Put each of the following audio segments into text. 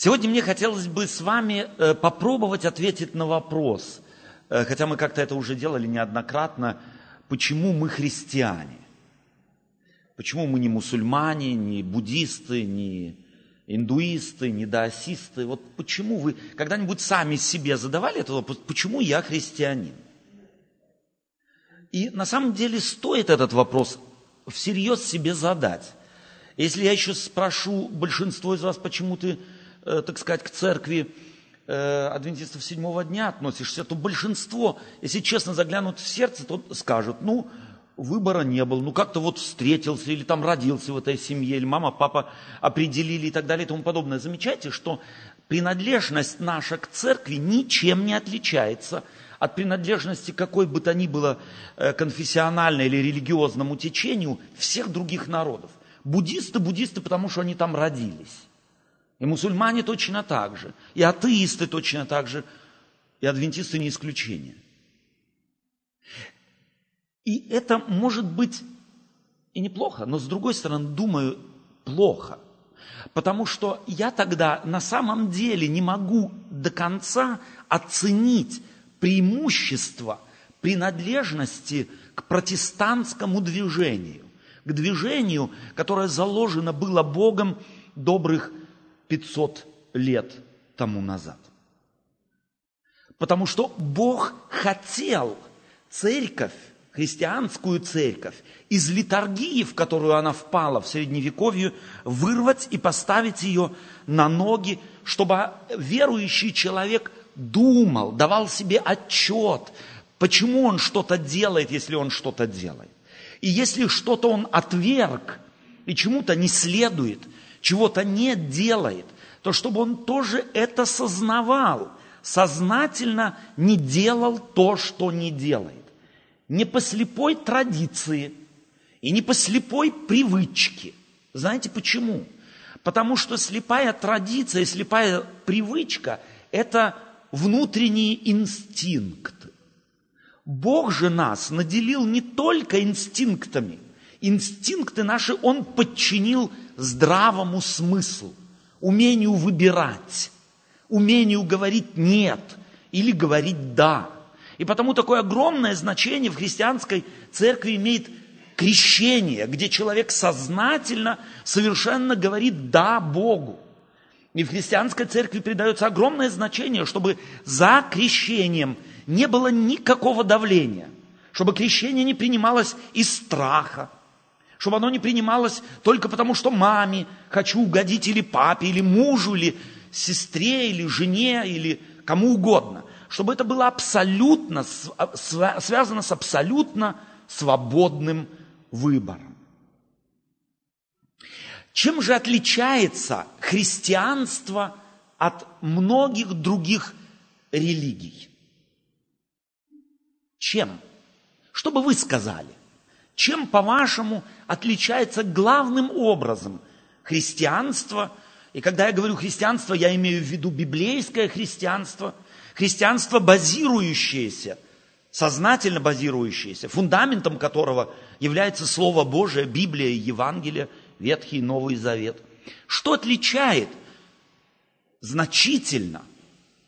Сегодня мне хотелось бы с вами э, попробовать ответить на вопрос, э, хотя мы как-то это уже делали неоднократно, почему мы христиане? Почему мы не мусульмане, не буддисты, не индуисты, не даосисты? Вот почему вы когда-нибудь сами себе задавали этот вопрос, почему я христианин? И на самом деле стоит этот вопрос всерьез себе задать. Если я еще спрошу большинство из вас, почему ты, так сказать, к церкви э, адвентистов седьмого дня относишься, то большинство, если честно заглянут в сердце, то скажут, ну, выбора не было, ну как-то вот встретился или там родился в этой семье, или мама, папа определили и так далее и тому подобное. Замечайте, что принадлежность наша к церкви ничем не отличается от принадлежности какой бы то ни было э, конфессиональной или религиозному течению всех других народов. Буддисты, буддисты, потому что они там родились. И мусульмане точно так же. И атеисты точно так же. И адвентисты не исключение. И это может быть и неплохо, но с другой стороны, думаю, плохо. Потому что я тогда на самом деле не могу до конца оценить преимущество принадлежности к протестантскому движению, к движению, которое заложено было Богом добрых 500 лет тому назад. Потому что Бог хотел церковь, христианскую церковь, из литургии, в которую она впала в Средневековье, вырвать и поставить ее на ноги, чтобы верующий человек думал, давал себе отчет, почему он что-то делает, если он что-то делает. И если что-то он отверг и чему-то не следует – чего-то не делает, то чтобы он тоже это сознавал, сознательно не делал то, что не делает. Не по слепой традиции и не по слепой привычке. Знаете почему? Потому что слепая традиция, слепая привычка – это внутренние инстинкты. Бог же нас наделил не только инстинктами. Инстинкты наши Он подчинил здравому смыслу, умению выбирать, умению говорить «нет» или говорить «да». И потому такое огромное значение в христианской церкви имеет крещение, где человек сознательно, совершенно говорит «да» Богу. И в христианской церкви придается огромное значение, чтобы за крещением не было никакого давления, чтобы крещение не принималось из страха, чтобы оно не принималось только потому, что маме хочу угодить или папе, или мужу, или сестре, или жене, или кому угодно. Чтобы это было абсолютно, связано с абсолютно свободным выбором. Чем же отличается христианство от многих других религий? Чем? Что бы вы сказали? Чем, по-вашему, отличается главным образом христианство? И когда я говорю христианство, я имею в виду библейское христианство, христианство, базирующееся, сознательно базирующееся, фундаментом которого является Слово Божие, Библия, Евангелие, Ветхий и Новый Завет. Что отличает значительно,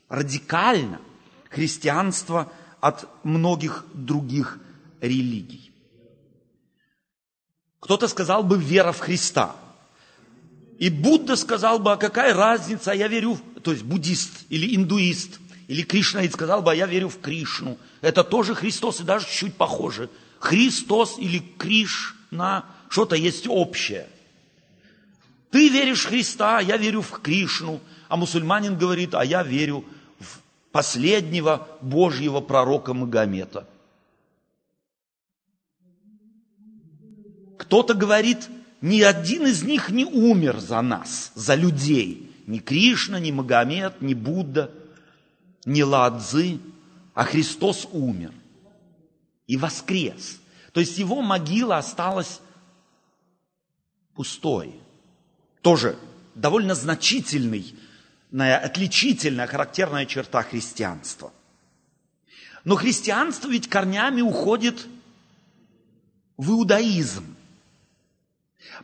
радикально христианство от многих других религий? Кто-то сказал бы вера в Христа. И Будда сказал бы, а какая разница, а я верю, то есть буддист или индуист, или кришнаит сказал бы, а я верю в Кришну. Это тоже Христос и даже чуть похоже. Христос или Кришна, что-то есть общее. Ты веришь в Христа, а я верю в Кришну. А мусульманин говорит, а я верю в последнего Божьего пророка Магомета. Кто-то говорит, ни один из них не умер за нас, за людей. Ни Кришна, ни Магомед, ни Будда, ни Ладзы, а Христос умер и воскрес. То есть его могила осталась пустой. Тоже довольно значительный, отличительная, характерная черта христианства. Но христианство ведь корнями уходит в иудаизм.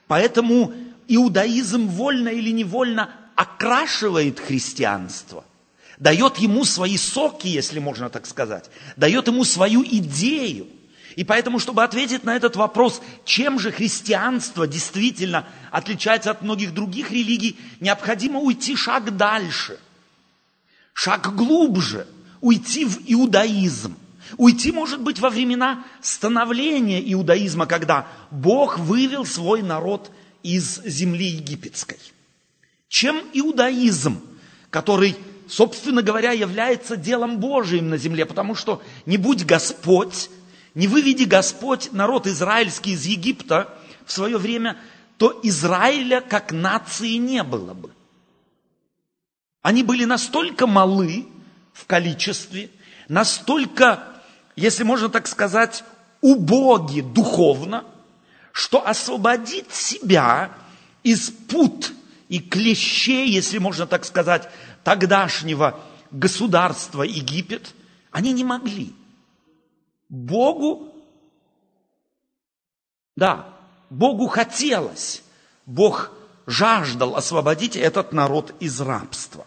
Поэтому иудаизм вольно или невольно окрашивает христианство, дает ему свои соки, если можно так сказать, дает ему свою идею. И поэтому, чтобы ответить на этот вопрос, чем же христианство действительно отличается от многих других религий, необходимо уйти шаг дальше, шаг глубже, уйти в иудаизм. Уйти, может быть, во времена становления иудаизма, когда Бог вывел свой народ из земли египетской. Чем иудаизм, который, собственно говоря, является делом Божиим на земле, потому что не будь Господь, не выведи Господь народ израильский из Египта в свое время, то Израиля как нации не было бы. Они были настолько малы в количестве, настолько, если можно так сказать, убоги духовно, что освободить себя из пут и клещей, если можно так сказать, тогдашнего государства Египет, они не могли. Богу, да, Богу хотелось, Бог жаждал освободить этот народ из рабства.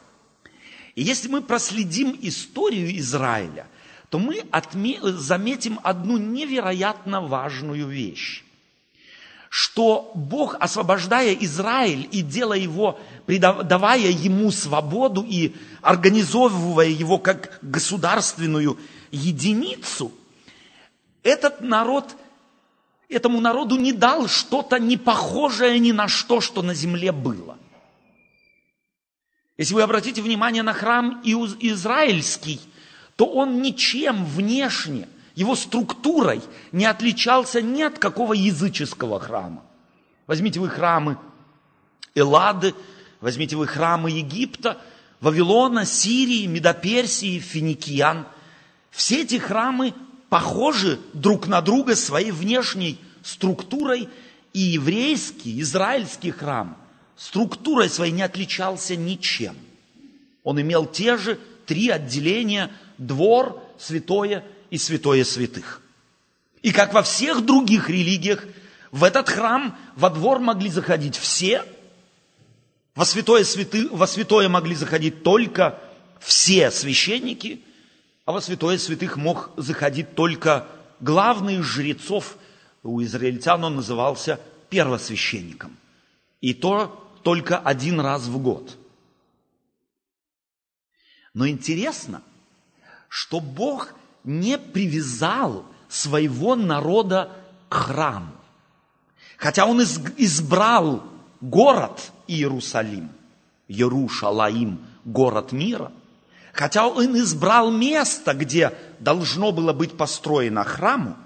И если мы проследим историю Израиля, то мы отме- заметим одну невероятно важную вещь что Бог, освобождая Израиль и делая его, давая ему свободу и организовывая его как государственную единицу, этот народ, этому народу не дал что-то не похожее ни на что, что на земле было. Если вы обратите внимание на храм израильский, то он ничем внешне, его структурой не отличался ни от какого языческого храма. Возьмите вы храмы Эллады, возьмите вы храмы Египта, Вавилона, Сирии, Медоперсии, Финикиян. Все эти храмы похожи друг на друга своей внешней структурой, и еврейский, израильский храм структурой своей не отличался ничем. Он имел те же три отделения – двор, святое и святое святых. И как во всех других религиях, в этот храм, во двор могли заходить все, во святое, святы, во святое могли заходить только все священники – а во святое святых мог заходить только главный жрецов. У израильтян он назывался первосвященником. И то только один раз в год. Но интересно, что Бог не привязал своего народа к храму. Хотя он избрал город Иерусалим, Ярушалаим, город мира – Хотя он избрал место, где должно было быть построено храму,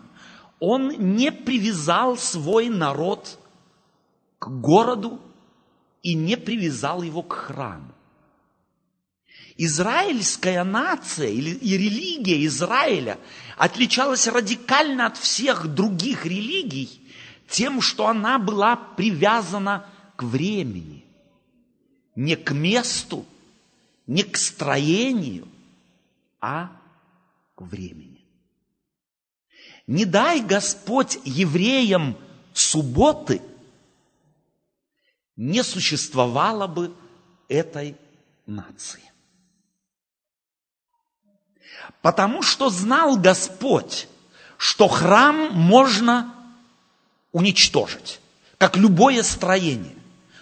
он не привязал свой народ к городу и не привязал его к храму. Израильская нация и религия Израиля отличалась радикально от всех других религий тем, что она была привязана к времени, не к месту, не к строению, а к времени. Не дай Господь евреям субботы, не существовало бы этой нации. Потому что знал Господь, что храм можно уничтожить, как любое строение.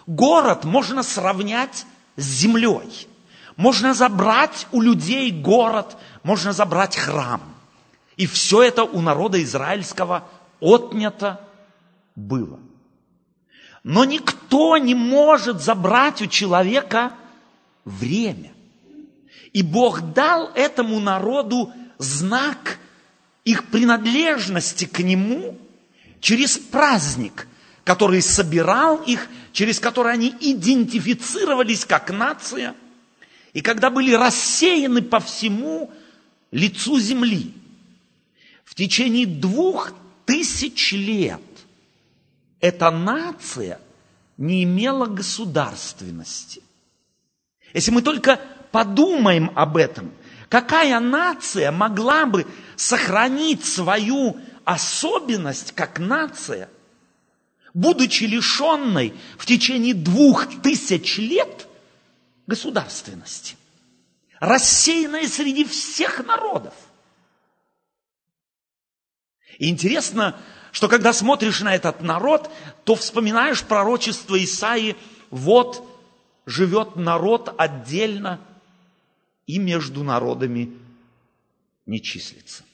Город можно сравнять с землей – можно забрать у людей город, можно забрать храм. И все это у народа израильского отнято было. Но никто не может забрать у человека время. И Бог дал этому народу знак их принадлежности к Нему через праздник, который собирал их, через который они идентифицировались как нация – и когда были рассеяны по всему лицу земли, в течение двух тысяч лет эта нация не имела государственности. Если мы только подумаем об этом, какая нация могла бы сохранить свою особенность как нация, будучи лишенной в течение двух тысяч лет государственности, рассеянное среди всех народов. Интересно, что когда смотришь на этот народ, то вспоминаешь пророчество Исаии, вот живет народ отдельно и между народами не числится.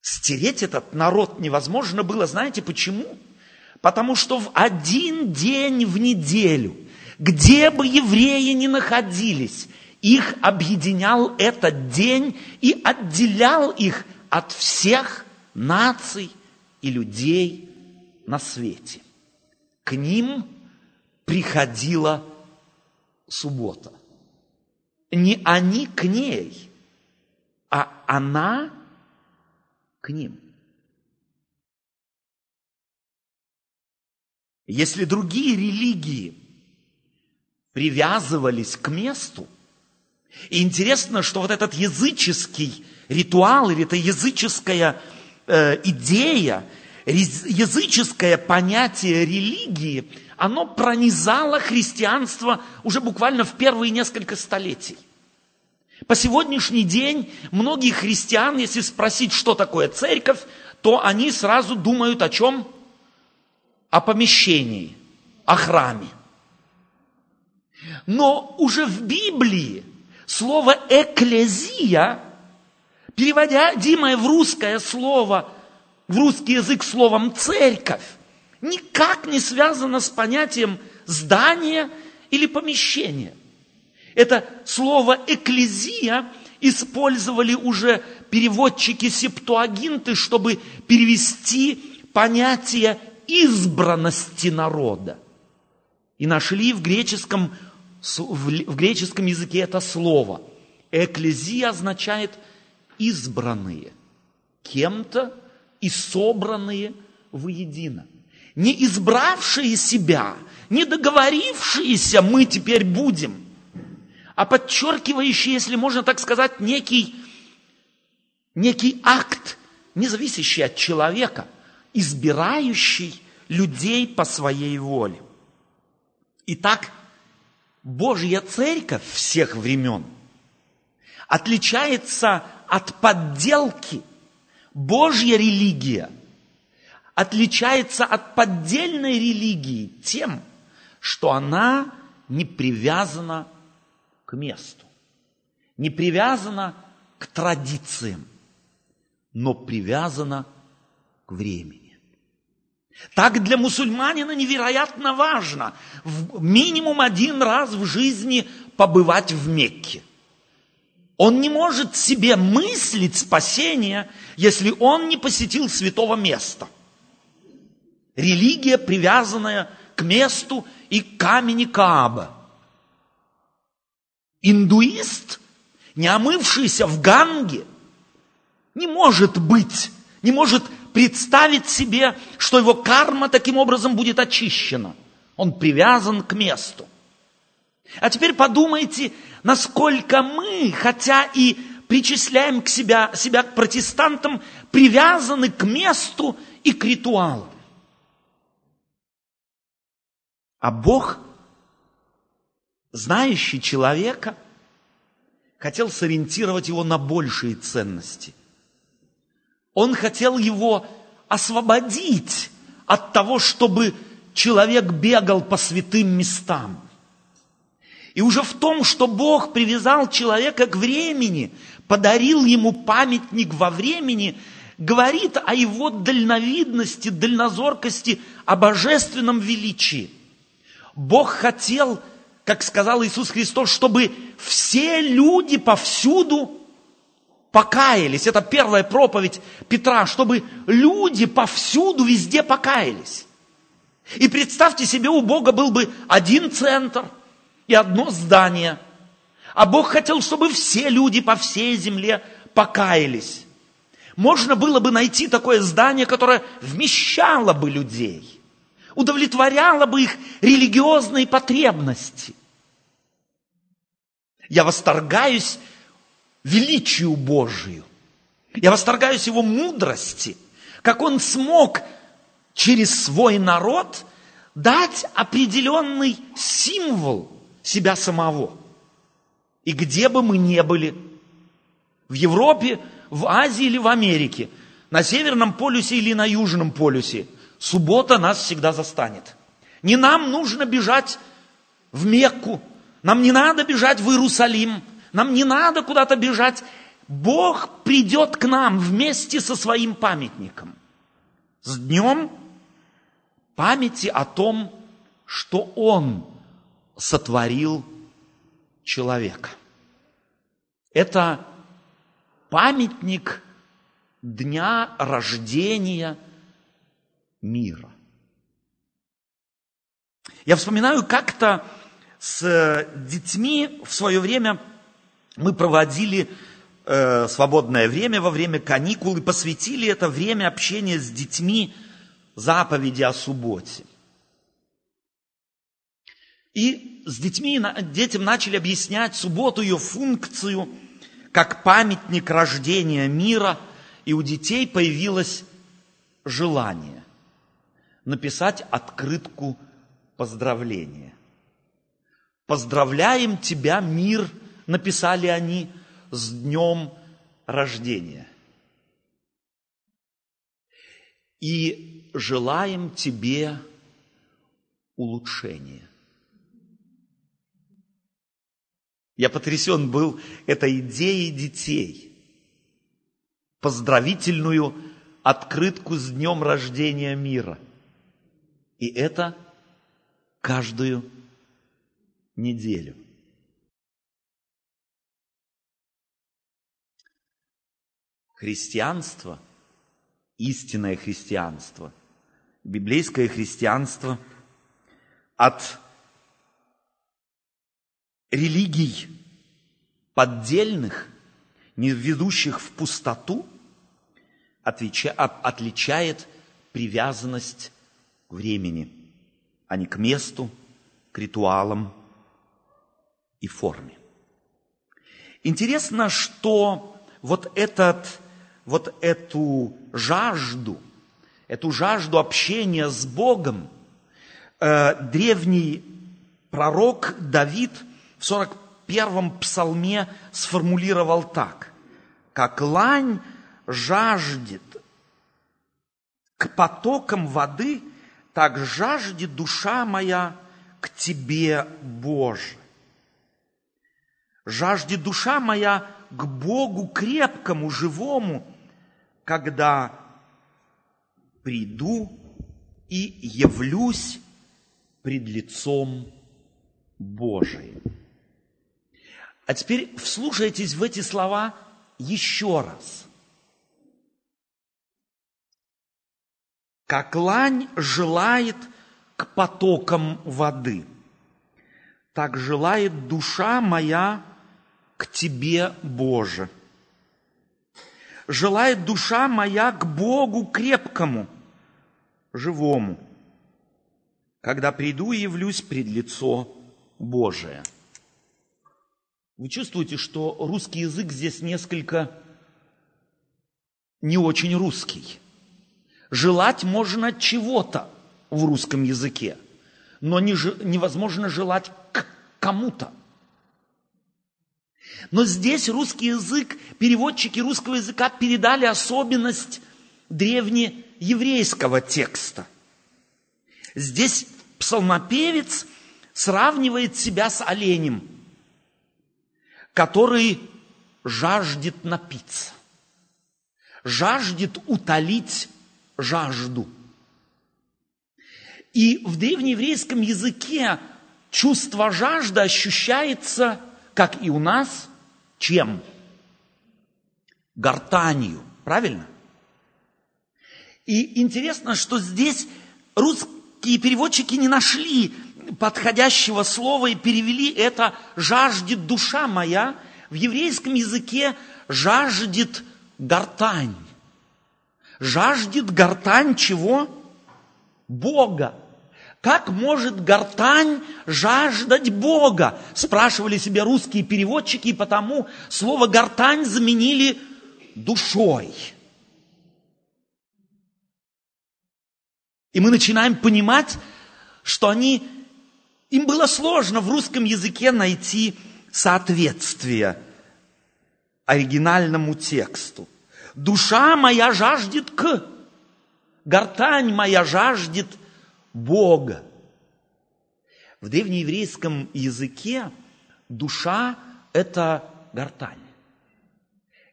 Стереть этот народ невозможно было, знаете почему? Потому что в один день в неделю, где бы евреи ни находились, их объединял этот день и отделял их от всех наций и людей на свете. К ним приходила суббота. Не они к ней, а она к ним. Если другие религии привязывались к месту, и интересно, что вот этот языческий ритуал или эта языческая э, идея, языческое понятие религии, оно пронизало христианство уже буквально в первые несколько столетий. По сегодняшний день многие христиан, если спросить, что такое церковь, то они сразу думают о чем? О помещении, о храме. Но уже в Библии слово «экклезия», переводимое в русское слово, в русский язык словом «церковь», никак не связано с понятием здания или помещения. Это слово «экклезия» использовали уже переводчики септуагинты, чтобы перевести понятие избранности народа. И нашли в греческом, в греческом языке это слово. Экклезия означает избранные, кем-то и собранные воедино. Не избравшие себя, не договорившиеся мы теперь будем, а подчеркивающие, если можно так сказать, некий, некий акт, не зависящий от человека, избирающий людей по своей воле. Итак, Божья церковь всех времен отличается от подделки. Божья религия отличается от поддельной религии тем, что она не привязана к месту, не привязана к традициям, но привязана к времени. Так для мусульманина невероятно важно минимум один раз в жизни побывать в Мекке. Он не может себе мыслить спасение, если он не посетил святого места. Религия, привязанная к месту и камени Кааба. Индуист, не омывшийся в Ганге, не может быть, не может представить себе, что его карма таким образом будет очищена. Он привязан к месту. А теперь подумайте, насколько мы, хотя и причисляем к себя, себя к протестантам, привязаны к месту и к ритуалу. А Бог, знающий человека, хотел сориентировать его на большие ценности. Он хотел его освободить от того, чтобы человек бегал по святым местам – и уже в том, что Бог привязал человека к времени, подарил ему памятник во времени, говорит о его дальновидности, дальнозоркости, о божественном величии. Бог хотел, как сказал Иисус Христос, чтобы все люди повсюду покаялись. Это первая проповедь Петра, чтобы люди повсюду, везде покаялись. И представьте себе, у Бога был бы один центр – и одно здание. А Бог хотел, чтобы все люди по всей земле покаялись. Можно было бы найти такое здание, которое вмещало бы людей, удовлетворяло бы их религиозные потребности. Я восторгаюсь величию Божию. Я восторгаюсь Его мудрости, как Он смог через свой народ дать определенный символ – себя самого. И где бы мы ни были, в Европе, в Азии или в Америке, на Северном полюсе или на Южном полюсе, суббота нас всегда застанет. Не нам нужно бежать в Мекку, нам не надо бежать в Иерусалим, нам не надо куда-то бежать. Бог придет к нам вместе со своим памятником. С днем памяти о том, что Он сотворил человека. Это памятник дня рождения мира. Я вспоминаю как-то с детьми в свое время мы проводили э, свободное время во время каникул и посвятили это время общения с детьми заповеди о субботе. И с детьми, детям начали объяснять субботу, ее функцию, как памятник рождения мира, и у детей появилось желание написать открытку поздравления. Поздравляем тебя, мир, написали они, с днем рождения. И желаем тебе улучшения. Я потрясен был этой идеей детей. Поздравительную открытку с днем рождения мира. И это каждую неделю. Христианство, истинное христианство, библейское христианство от религий поддельных, не ведущих в пустоту, отличает привязанность к времени, а не к месту, к ритуалам и форме. Интересно, что вот, этот, вот эту жажду, эту жажду общения с Богом э, древний пророк Давид – в 41-м псалме сформулировал так. «Как лань жаждет к потокам воды, так жаждет душа моя к Тебе, Боже. Жаждет душа моя к Богу крепкому, живому, когда приду и явлюсь пред лицом Божиим. А теперь вслушайтесь в эти слова еще раз. Как лань желает к потокам воды, так желает душа моя к Тебе, Боже. Желает душа моя к Богу крепкому, живому, когда приду и явлюсь пред лицо Божие – вы чувствуете, что русский язык здесь несколько не очень русский. Желать можно чего-то в русском языке, но не, невозможно желать к кому-то. Но здесь русский язык, переводчики русского языка передали особенность древнееврейского текста. Здесь псалмопевец сравнивает себя с оленем – который жаждет напиться, жаждет утолить жажду. И в древнееврейском языке чувство жажды ощущается, как и у нас, чем? Гортанью, правильно? И интересно, что здесь русские переводчики не нашли подходящего слова и перевели это «жаждет душа моя». В еврейском языке жаждет гортань. Жаждет гортань чего? Бога. Как может гортань жаждать Бога? Спрашивали себя русские переводчики, и потому слово гортань заменили душой. И мы начинаем понимать, что они им было сложно в русском языке найти соответствие оригинальному тексту. Душа моя жаждет к, гортань моя жаждет Бога. В древнееврейском языке душа – это гортань.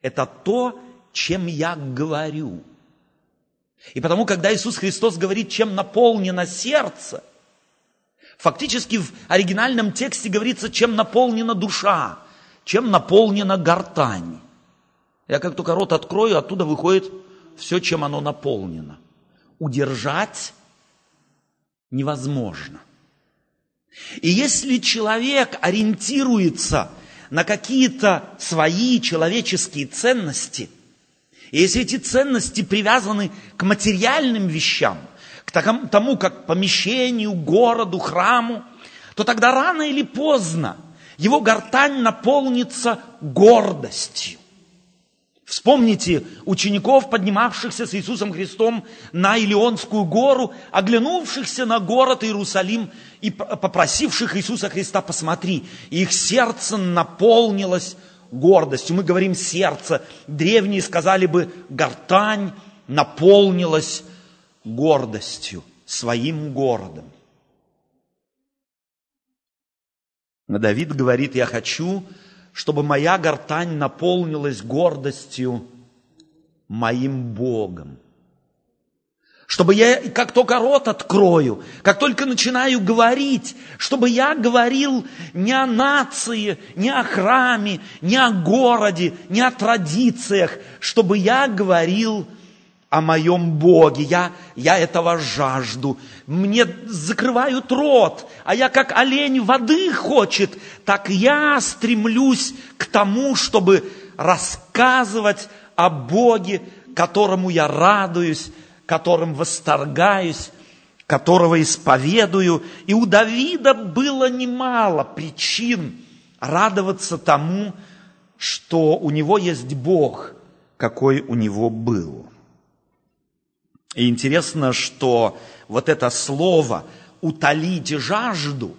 Это то, чем я говорю. И потому, когда Иисус Христос говорит, чем наполнено сердце, фактически в оригинальном тексте говорится, чем наполнена душа, чем наполнена гортань. Я как только рот открою, оттуда выходит все, чем оно наполнено. Удержать невозможно. И если человек ориентируется на какие-то свои человеческие ценности, и если эти ценности привязаны к материальным вещам, к тому, как помещению, городу, храму, то тогда рано или поздно его гортань наполнится гордостью. Вспомните учеников, поднимавшихся с Иисусом Христом на Илионскую гору, оглянувшихся на город Иерусалим и попросивших Иисуса Христа, посмотри, их сердце наполнилось гордостью. Мы говорим сердце, древние сказали бы, гортань наполнилась гордостью, своим городом. Но Давид говорит, я хочу, чтобы моя гортань наполнилась гордостью моим Богом. Чтобы я, как только рот открою, как только начинаю говорить, чтобы я говорил не о нации, не о храме, не о городе, не о традициях, чтобы я говорил о моем Боге. Я, я этого жажду. Мне закрывают рот, а я как олень воды хочет, так я стремлюсь к тому, чтобы рассказывать о Боге, которому я радуюсь, которым восторгаюсь, которого исповедую. И у Давида было немало причин радоваться тому, что у него есть Бог, какой у него был. И интересно, что вот это слово «утолить жажду»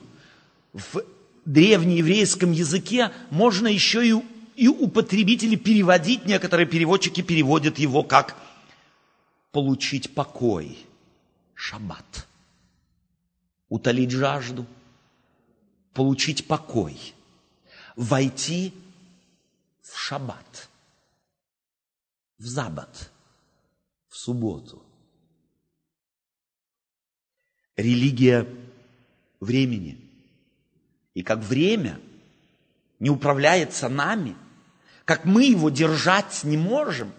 в древнееврейском языке можно еще и, и употребить или переводить. Некоторые переводчики переводят его как «получить покой». Шаббат. Утолить жажду, получить покой, войти в шаббат, в забат, в субботу религия времени. И как время не управляется нами, как мы его держать не можем,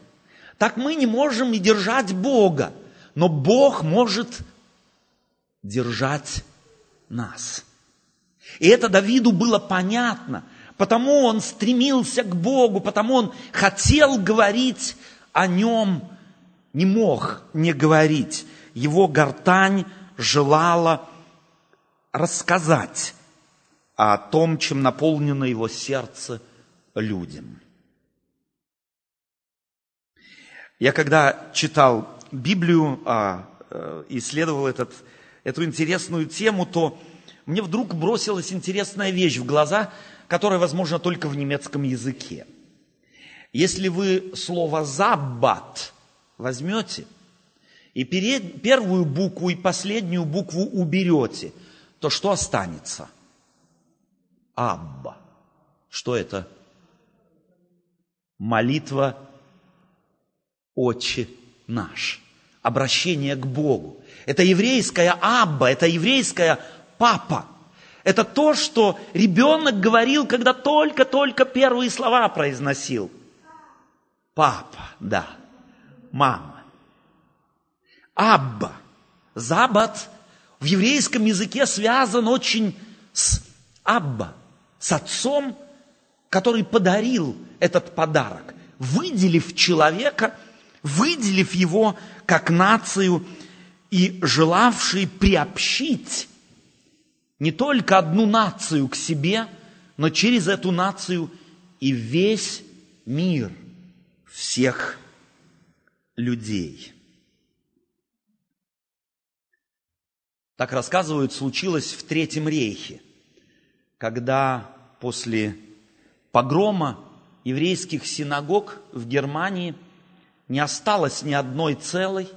так мы не можем и держать Бога. Но Бог может держать нас. И это Давиду было понятно, потому он стремился к Богу, потому он хотел говорить о нем, не мог не говорить. Его гортань желала рассказать о том, чем наполнено его сердце людям. Я когда читал Библию, а, э, исследовал этот, эту интересную тему, то мне вдруг бросилась интересная вещь в глаза, которая, возможно, только в немецком языке. Если вы слово «заббат» возьмете – и первую букву и последнюю букву уберете, то что останется? Абба. Что это? Молитва Отче наш. Обращение к Богу. Это еврейская Абба, это еврейская Папа. Это то, что ребенок говорил, когда только-только первые слова произносил. Папа, да. Мама. Абба. Забат в еврейском языке связан очень с Абба, с отцом, который подарил этот подарок, выделив человека, выделив его как нацию и желавший приобщить не только одну нацию к себе, но через эту нацию и весь мир всех людей. Так рассказывают, случилось в Третьем рейхе, когда после погрома еврейских синагог в Германии не осталось ни одной целой,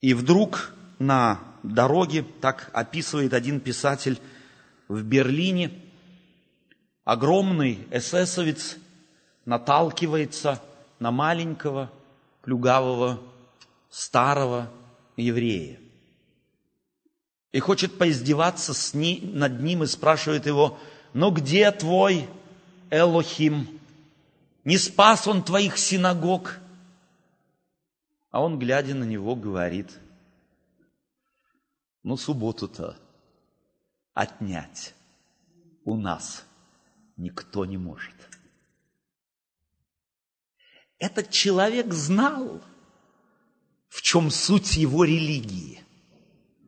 и вдруг на дороге, так описывает один писатель в Берлине, огромный эсэсовец наталкивается на маленького, плюгавого, старого еврея. И хочет поиздеваться с ни, над ним и спрашивает его, ну где твой Элохим? Не спас он твоих синагог? А он, глядя на него, говорит, ну субботу-то отнять у нас никто не может. Этот человек знал, в чем суть его религии.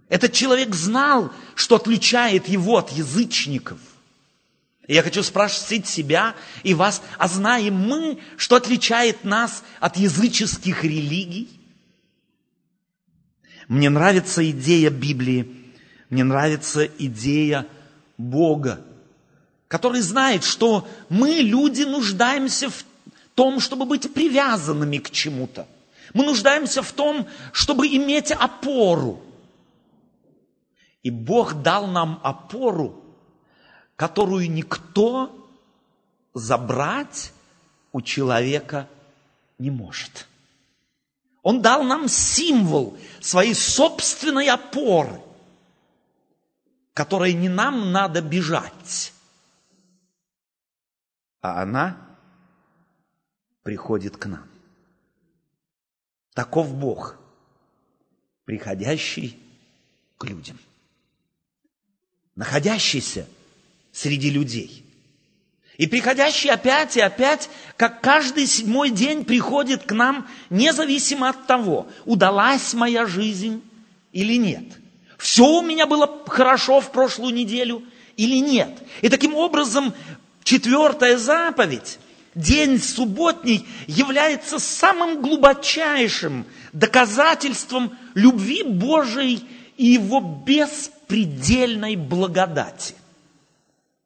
Этот человек знал, что отличает его от язычников. И я хочу спрашивать себя и вас, а знаем мы, что отличает нас от языческих религий? Мне нравится идея Библии, мне нравится идея Бога, который знает, что мы, люди, нуждаемся в том, чтобы быть привязанными к чему-то. Мы нуждаемся в том, чтобы иметь опору. И Бог дал нам опору, которую никто забрать у человека не может. Он дал нам символ своей собственной опоры, которой не нам надо бежать, а она приходит к нам. Таков Бог, приходящий к людям, находящийся среди людей. И приходящий опять и опять, как каждый седьмой день приходит к нам, независимо от того, удалась моя жизнь или нет. Все у меня было хорошо в прошлую неделю или нет. И таким образом четвертая заповедь день субботний является самым глубочайшим доказательством любви Божией и Его беспредельной благодати.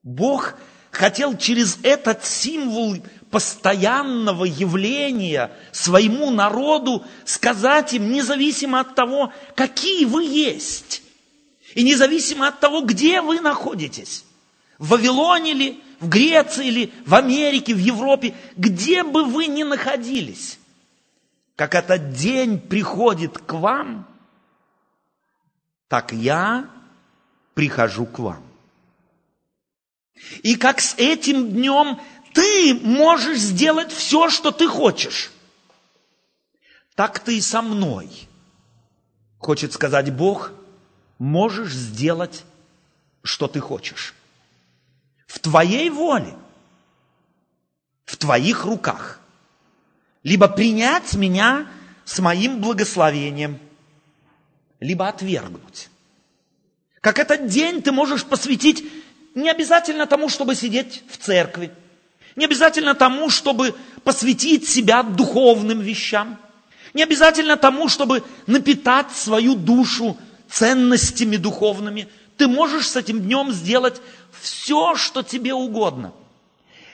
Бог хотел через этот символ постоянного явления своему народу сказать им, независимо от того, какие вы есть, и независимо от того, где вы находитесь, в Вавилоне ли, в Греции или в Америке, в Европе, где бы вы ни находились, как этот день приходит к вам, так я прихожу к вам. И как с этим днем ты можешь сделать все, что ты хочешь, так ты и со мной, хочет сказать Бог, можешь сделать, что ты хочешь в твоей воле, в твоих руках. Либо принять меня с моим благословением, либо отвергнуть. Как этот день ты можешь посвятить не обязательно тому, чтобы сидеть в церкви, не обязательно тому, чтобы посвятить себя духовным вещам, не обязательно тому, чтобы напитать свою душу ценностями духовными. Ты можешь с этим днем сделать все, что тебе угодно.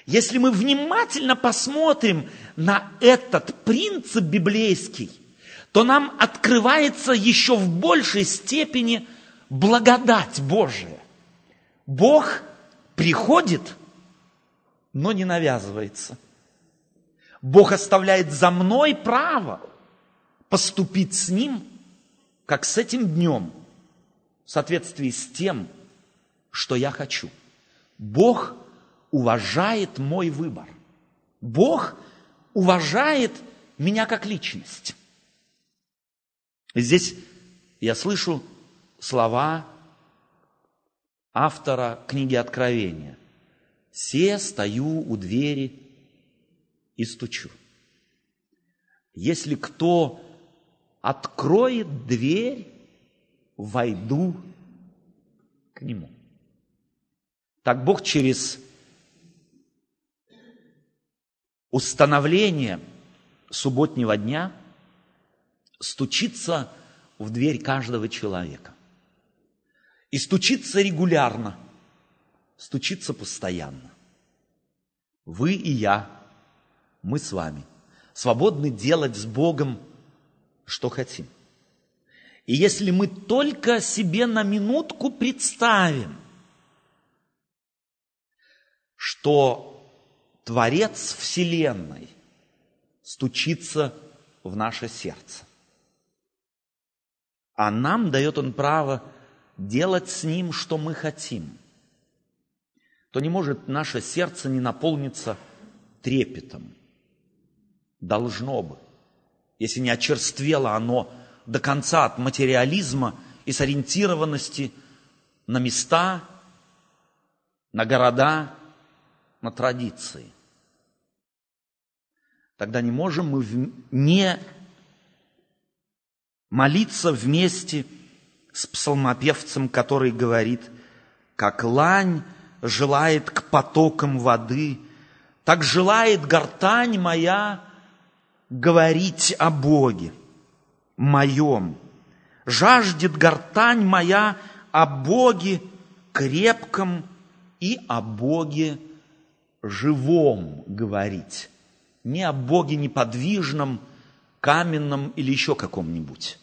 Если мы внимательно посмотрим на этот принцип библейский, то нам открывается еще в большей степени благодать Божия. Бог приходит, но не навязывается. Бог оставляет за мной право поступить с Ним, как с этим днем, в соответствии с тем, что я хочу. Бог уважает мой выбор. Бог уважает меня как личность. Здесь я слышу слова автора книги Откровения. «Се стою у двери и стучу». Если кто откроет дверь, войду к нему. Так Бог через установление субботнего дня стучится в дверь каждого человека. И стучится регулярно, стучится постоянно. Вы и я, мы с вами, свободны делать с Богом, что хотим. И если мы только себе на минутку представим, что Творец Вселенной стучится в наше сердце, а нам дает Он право делать с Ним, что мы хотим, то не может наше сердце не наполниться трепетом. Должно бы, если не очерствело оно до конца от материализма и сориентированности на места, на города, на традиции. Тогда не можем мы не молиться вместе с псалмопевцем, который говорит, как лань желает к потокам воды, так желает гортань моя говорить о Боге моем. Жаждет гортань моя о Боге крепком и о Боге живом говорить. Не о Боге неподвижном, каменном или еще каком-нибудь.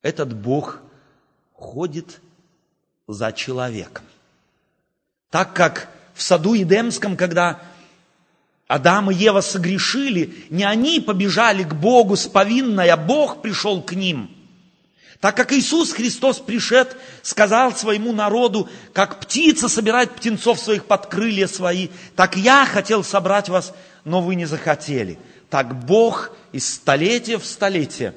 Этот Бог ходит за человеком. Так как в саду Едемском, когда Адам и Ева согрешили, не они побежали к Богу с повинной, а Бог пришел к ним. Так как Иисус Христос пришед, сказал своему народу, как птица собирает птенцов своих под крылья свои, так я хотел собрать вас, но вы не захотели. Так Бог из столетия в столетие,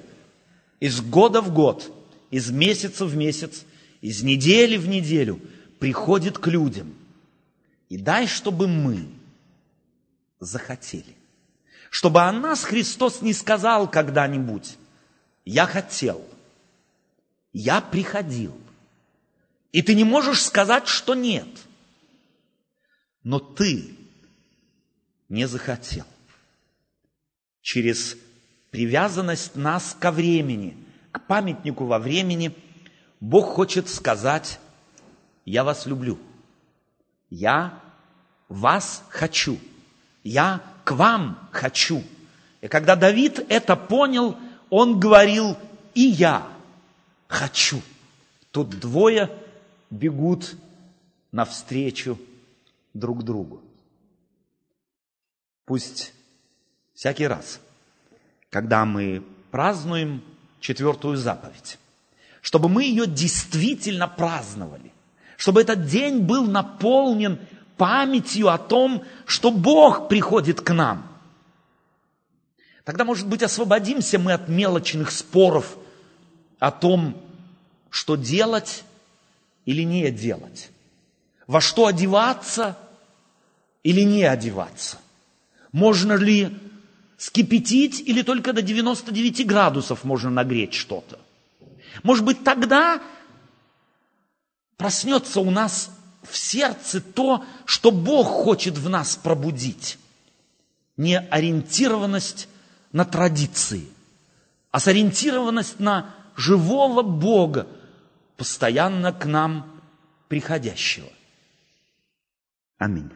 из года в год, из месяца в месяц, из недели в неделю приходит к людям. И дай, чтобы мы, захотели. Чтобы о нас Христос не сказал когда-нибудь, я хотел, я приходил. И ты не можешь сказать, что нет. Но ты не захотел. Через привязанность нас ко времени, к памятнику во времени, Бог хочет сказать, я вас люблю, я вас хочу – я к вам хочу. И когда Давид это понял, он говорил, и я хочу. Тут двое бегут навстречу друг другу. Пусть всякий раз, когда мы празднуем четвертую заповедь, чтобы мы ее действительно праздновали, чтобы этот день был наполнен памятью о том, что Бог приходит к нам. Тогда, может быть, освободимся мы от мелочных споров о том, что делать или не делать, во что одеваться или не одеваться, можно ли скипятить или только до 99 градусов можно нагреть что-то. Может быть, тогда проснется у нас в сердце то, что Бог хочет в нас пробудить. Не ориентированность на традиции, а сориентированность на живого Бога, постоянно к нам приходящего. Аминь.